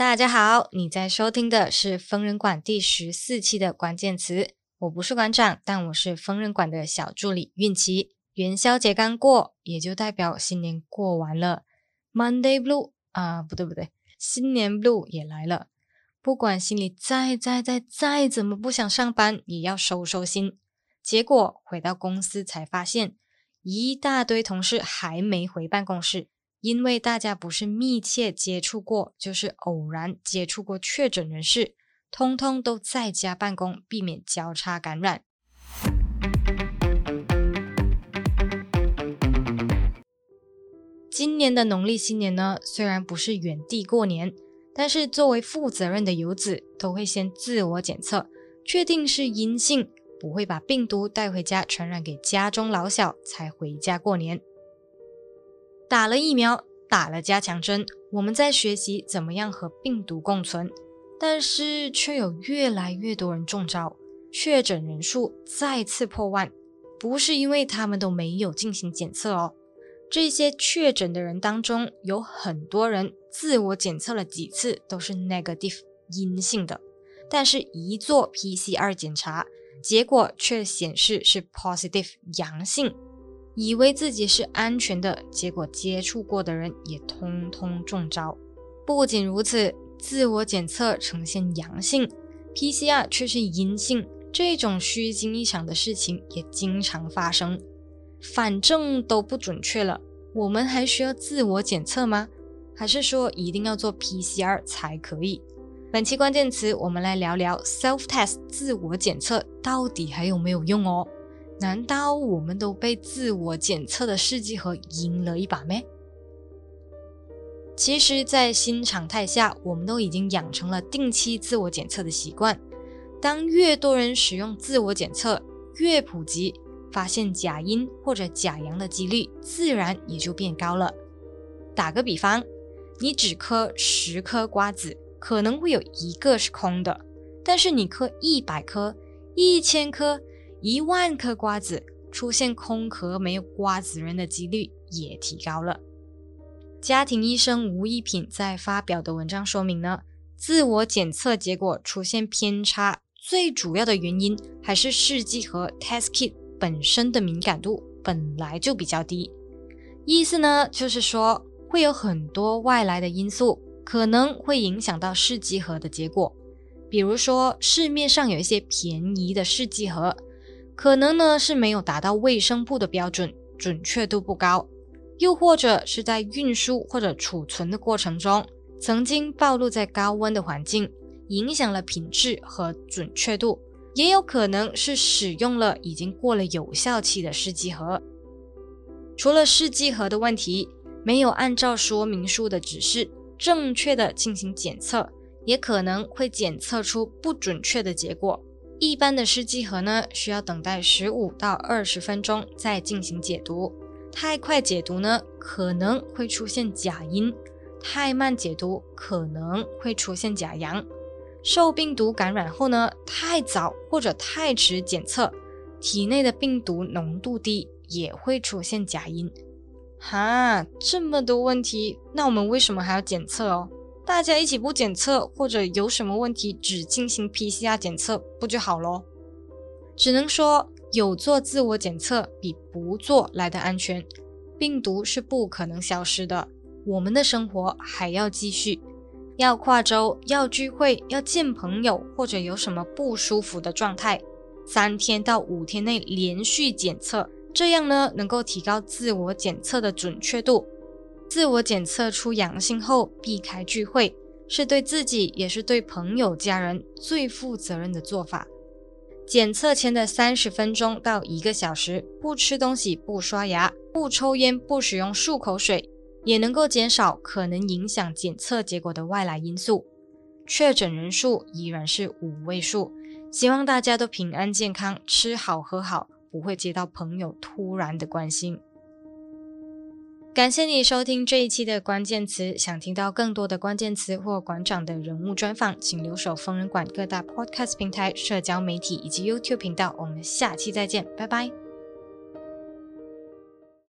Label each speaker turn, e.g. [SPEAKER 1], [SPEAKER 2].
[SPEAKER 1] 大家好，你在收听的是疯人馆第十四期的关键词。我不是馆长，但我是疯人馆的小助理运琪。元宵节刚过，也就代表新年过完了。Monday Blue 啊，不对不对，新年 Blue 也来了。不管心里再再再再怎么不想上班，也要收收心。结果回到公司才发现，一大堆同事还没回办公室，因为大家不是密切接触过，就是偶然接触过确诊人士，通通都在家办公，避免交叉感染。今年的农历新年呢，虽然不是原地过年，但是作为负责任的游子，都会先自我检测，确定是阴性，不会把病毒带回家传染给家中老小，才回家过年。打了疫苗，打了加强针，我们在学习怎么样和病毒共存，但是却有越来越多人中招，确诊人数再次破万，不是因为他们都没有进行检测哦。这些确诊的人当中，有很多人自我检测了几次都是 negative 阴性的，但是一做 PCR 检查，结果却显示是 positive 阳性，以为自己是安全的，结果接触过的人也通通中招。不仅如此，自我检测呈现阳性，PCR 却是阴性，这种虚惊一场的事情也经常发生。反正都不准确了，我们还需要自我检测吗？还是说一定要做 PCR 才可以？本期关键词，我们来聊聊 self test 自我检测到底还有没有用哦？难道我们都被自我检测的试剂盒赢了一把咩？其实，在新常态下，我们都已经养成了定期自我检测的习惯。当越多人使用自我检测，越普及。发现假阴或者假阳的几率自然也就变高了。打个比方，你只嗑十颗瓜子，可能会有一个是空的；但是你嗑一百颗、一千颗、一万颗瓜子，出现空壳没有瓜子仁的几率也提高了。家庭医生吴一品在发表的文章说明呢，自我检测结果出现偏差，最主要的原因还是试剂和 test kit。本身的敏感度本来就比较低，意思呢就是说会有很多外来的因素可能会影响到试剂盒的结果，比如说市面上有一些便宜的试剂盒，可能呢是没有达到卫生部的标准，准确度不高，又或者是在运输或者储存的过程中曾经暴露在高温的环境，影响了品质和准确度。也有可能是使用了已经过了有效期的试剂盒。除了试剂盒的问题，没有按照说明书的指示正确的进行检测，也可能会检测出不准确的结果。一般的试剂盒呢，需要等待十五到二十分钟再进行解毒。太快解毒呢，可能会出现假阴；太慢解毒，可能会出现假阳。受病毒感染后呢，太早或者太迟检测，体内的病毒浓度低，也会出现假阴。哈，这么多问题，那我们为什么还要检测哦？大家一起不检测，或者有什么问题只进行 PCR 检测不就好咯？只能说有做自我检测比不做来的安全。病毒是不可能消失的，我们的生活还要继续。要跨州，要聚会，要见朋友，或者有什么不舒服的状态，三天到五天内连续检测，这样呢能够提高自我检测的准确度。自我检测出阳性后，避开聚会，是对自己也是对朋友家人最负责任的做法。检测前的三十分钟到一个小时，不吃东西，不刷牙，不抽烟，不使用漱口水。也能够减少可能影响检测结果的外来因素，确诊人数依然是五位数。希望大家都平安健康，吃好喝好，不会接到朋友突然的关心。感谢你收听这一期的关键词，想听到更多的关键词或馆长的人物专访，请留守疯人馆各大 Podcast 平台、社交媒体以及 YouTube 频道。我们下期再见，拜拜。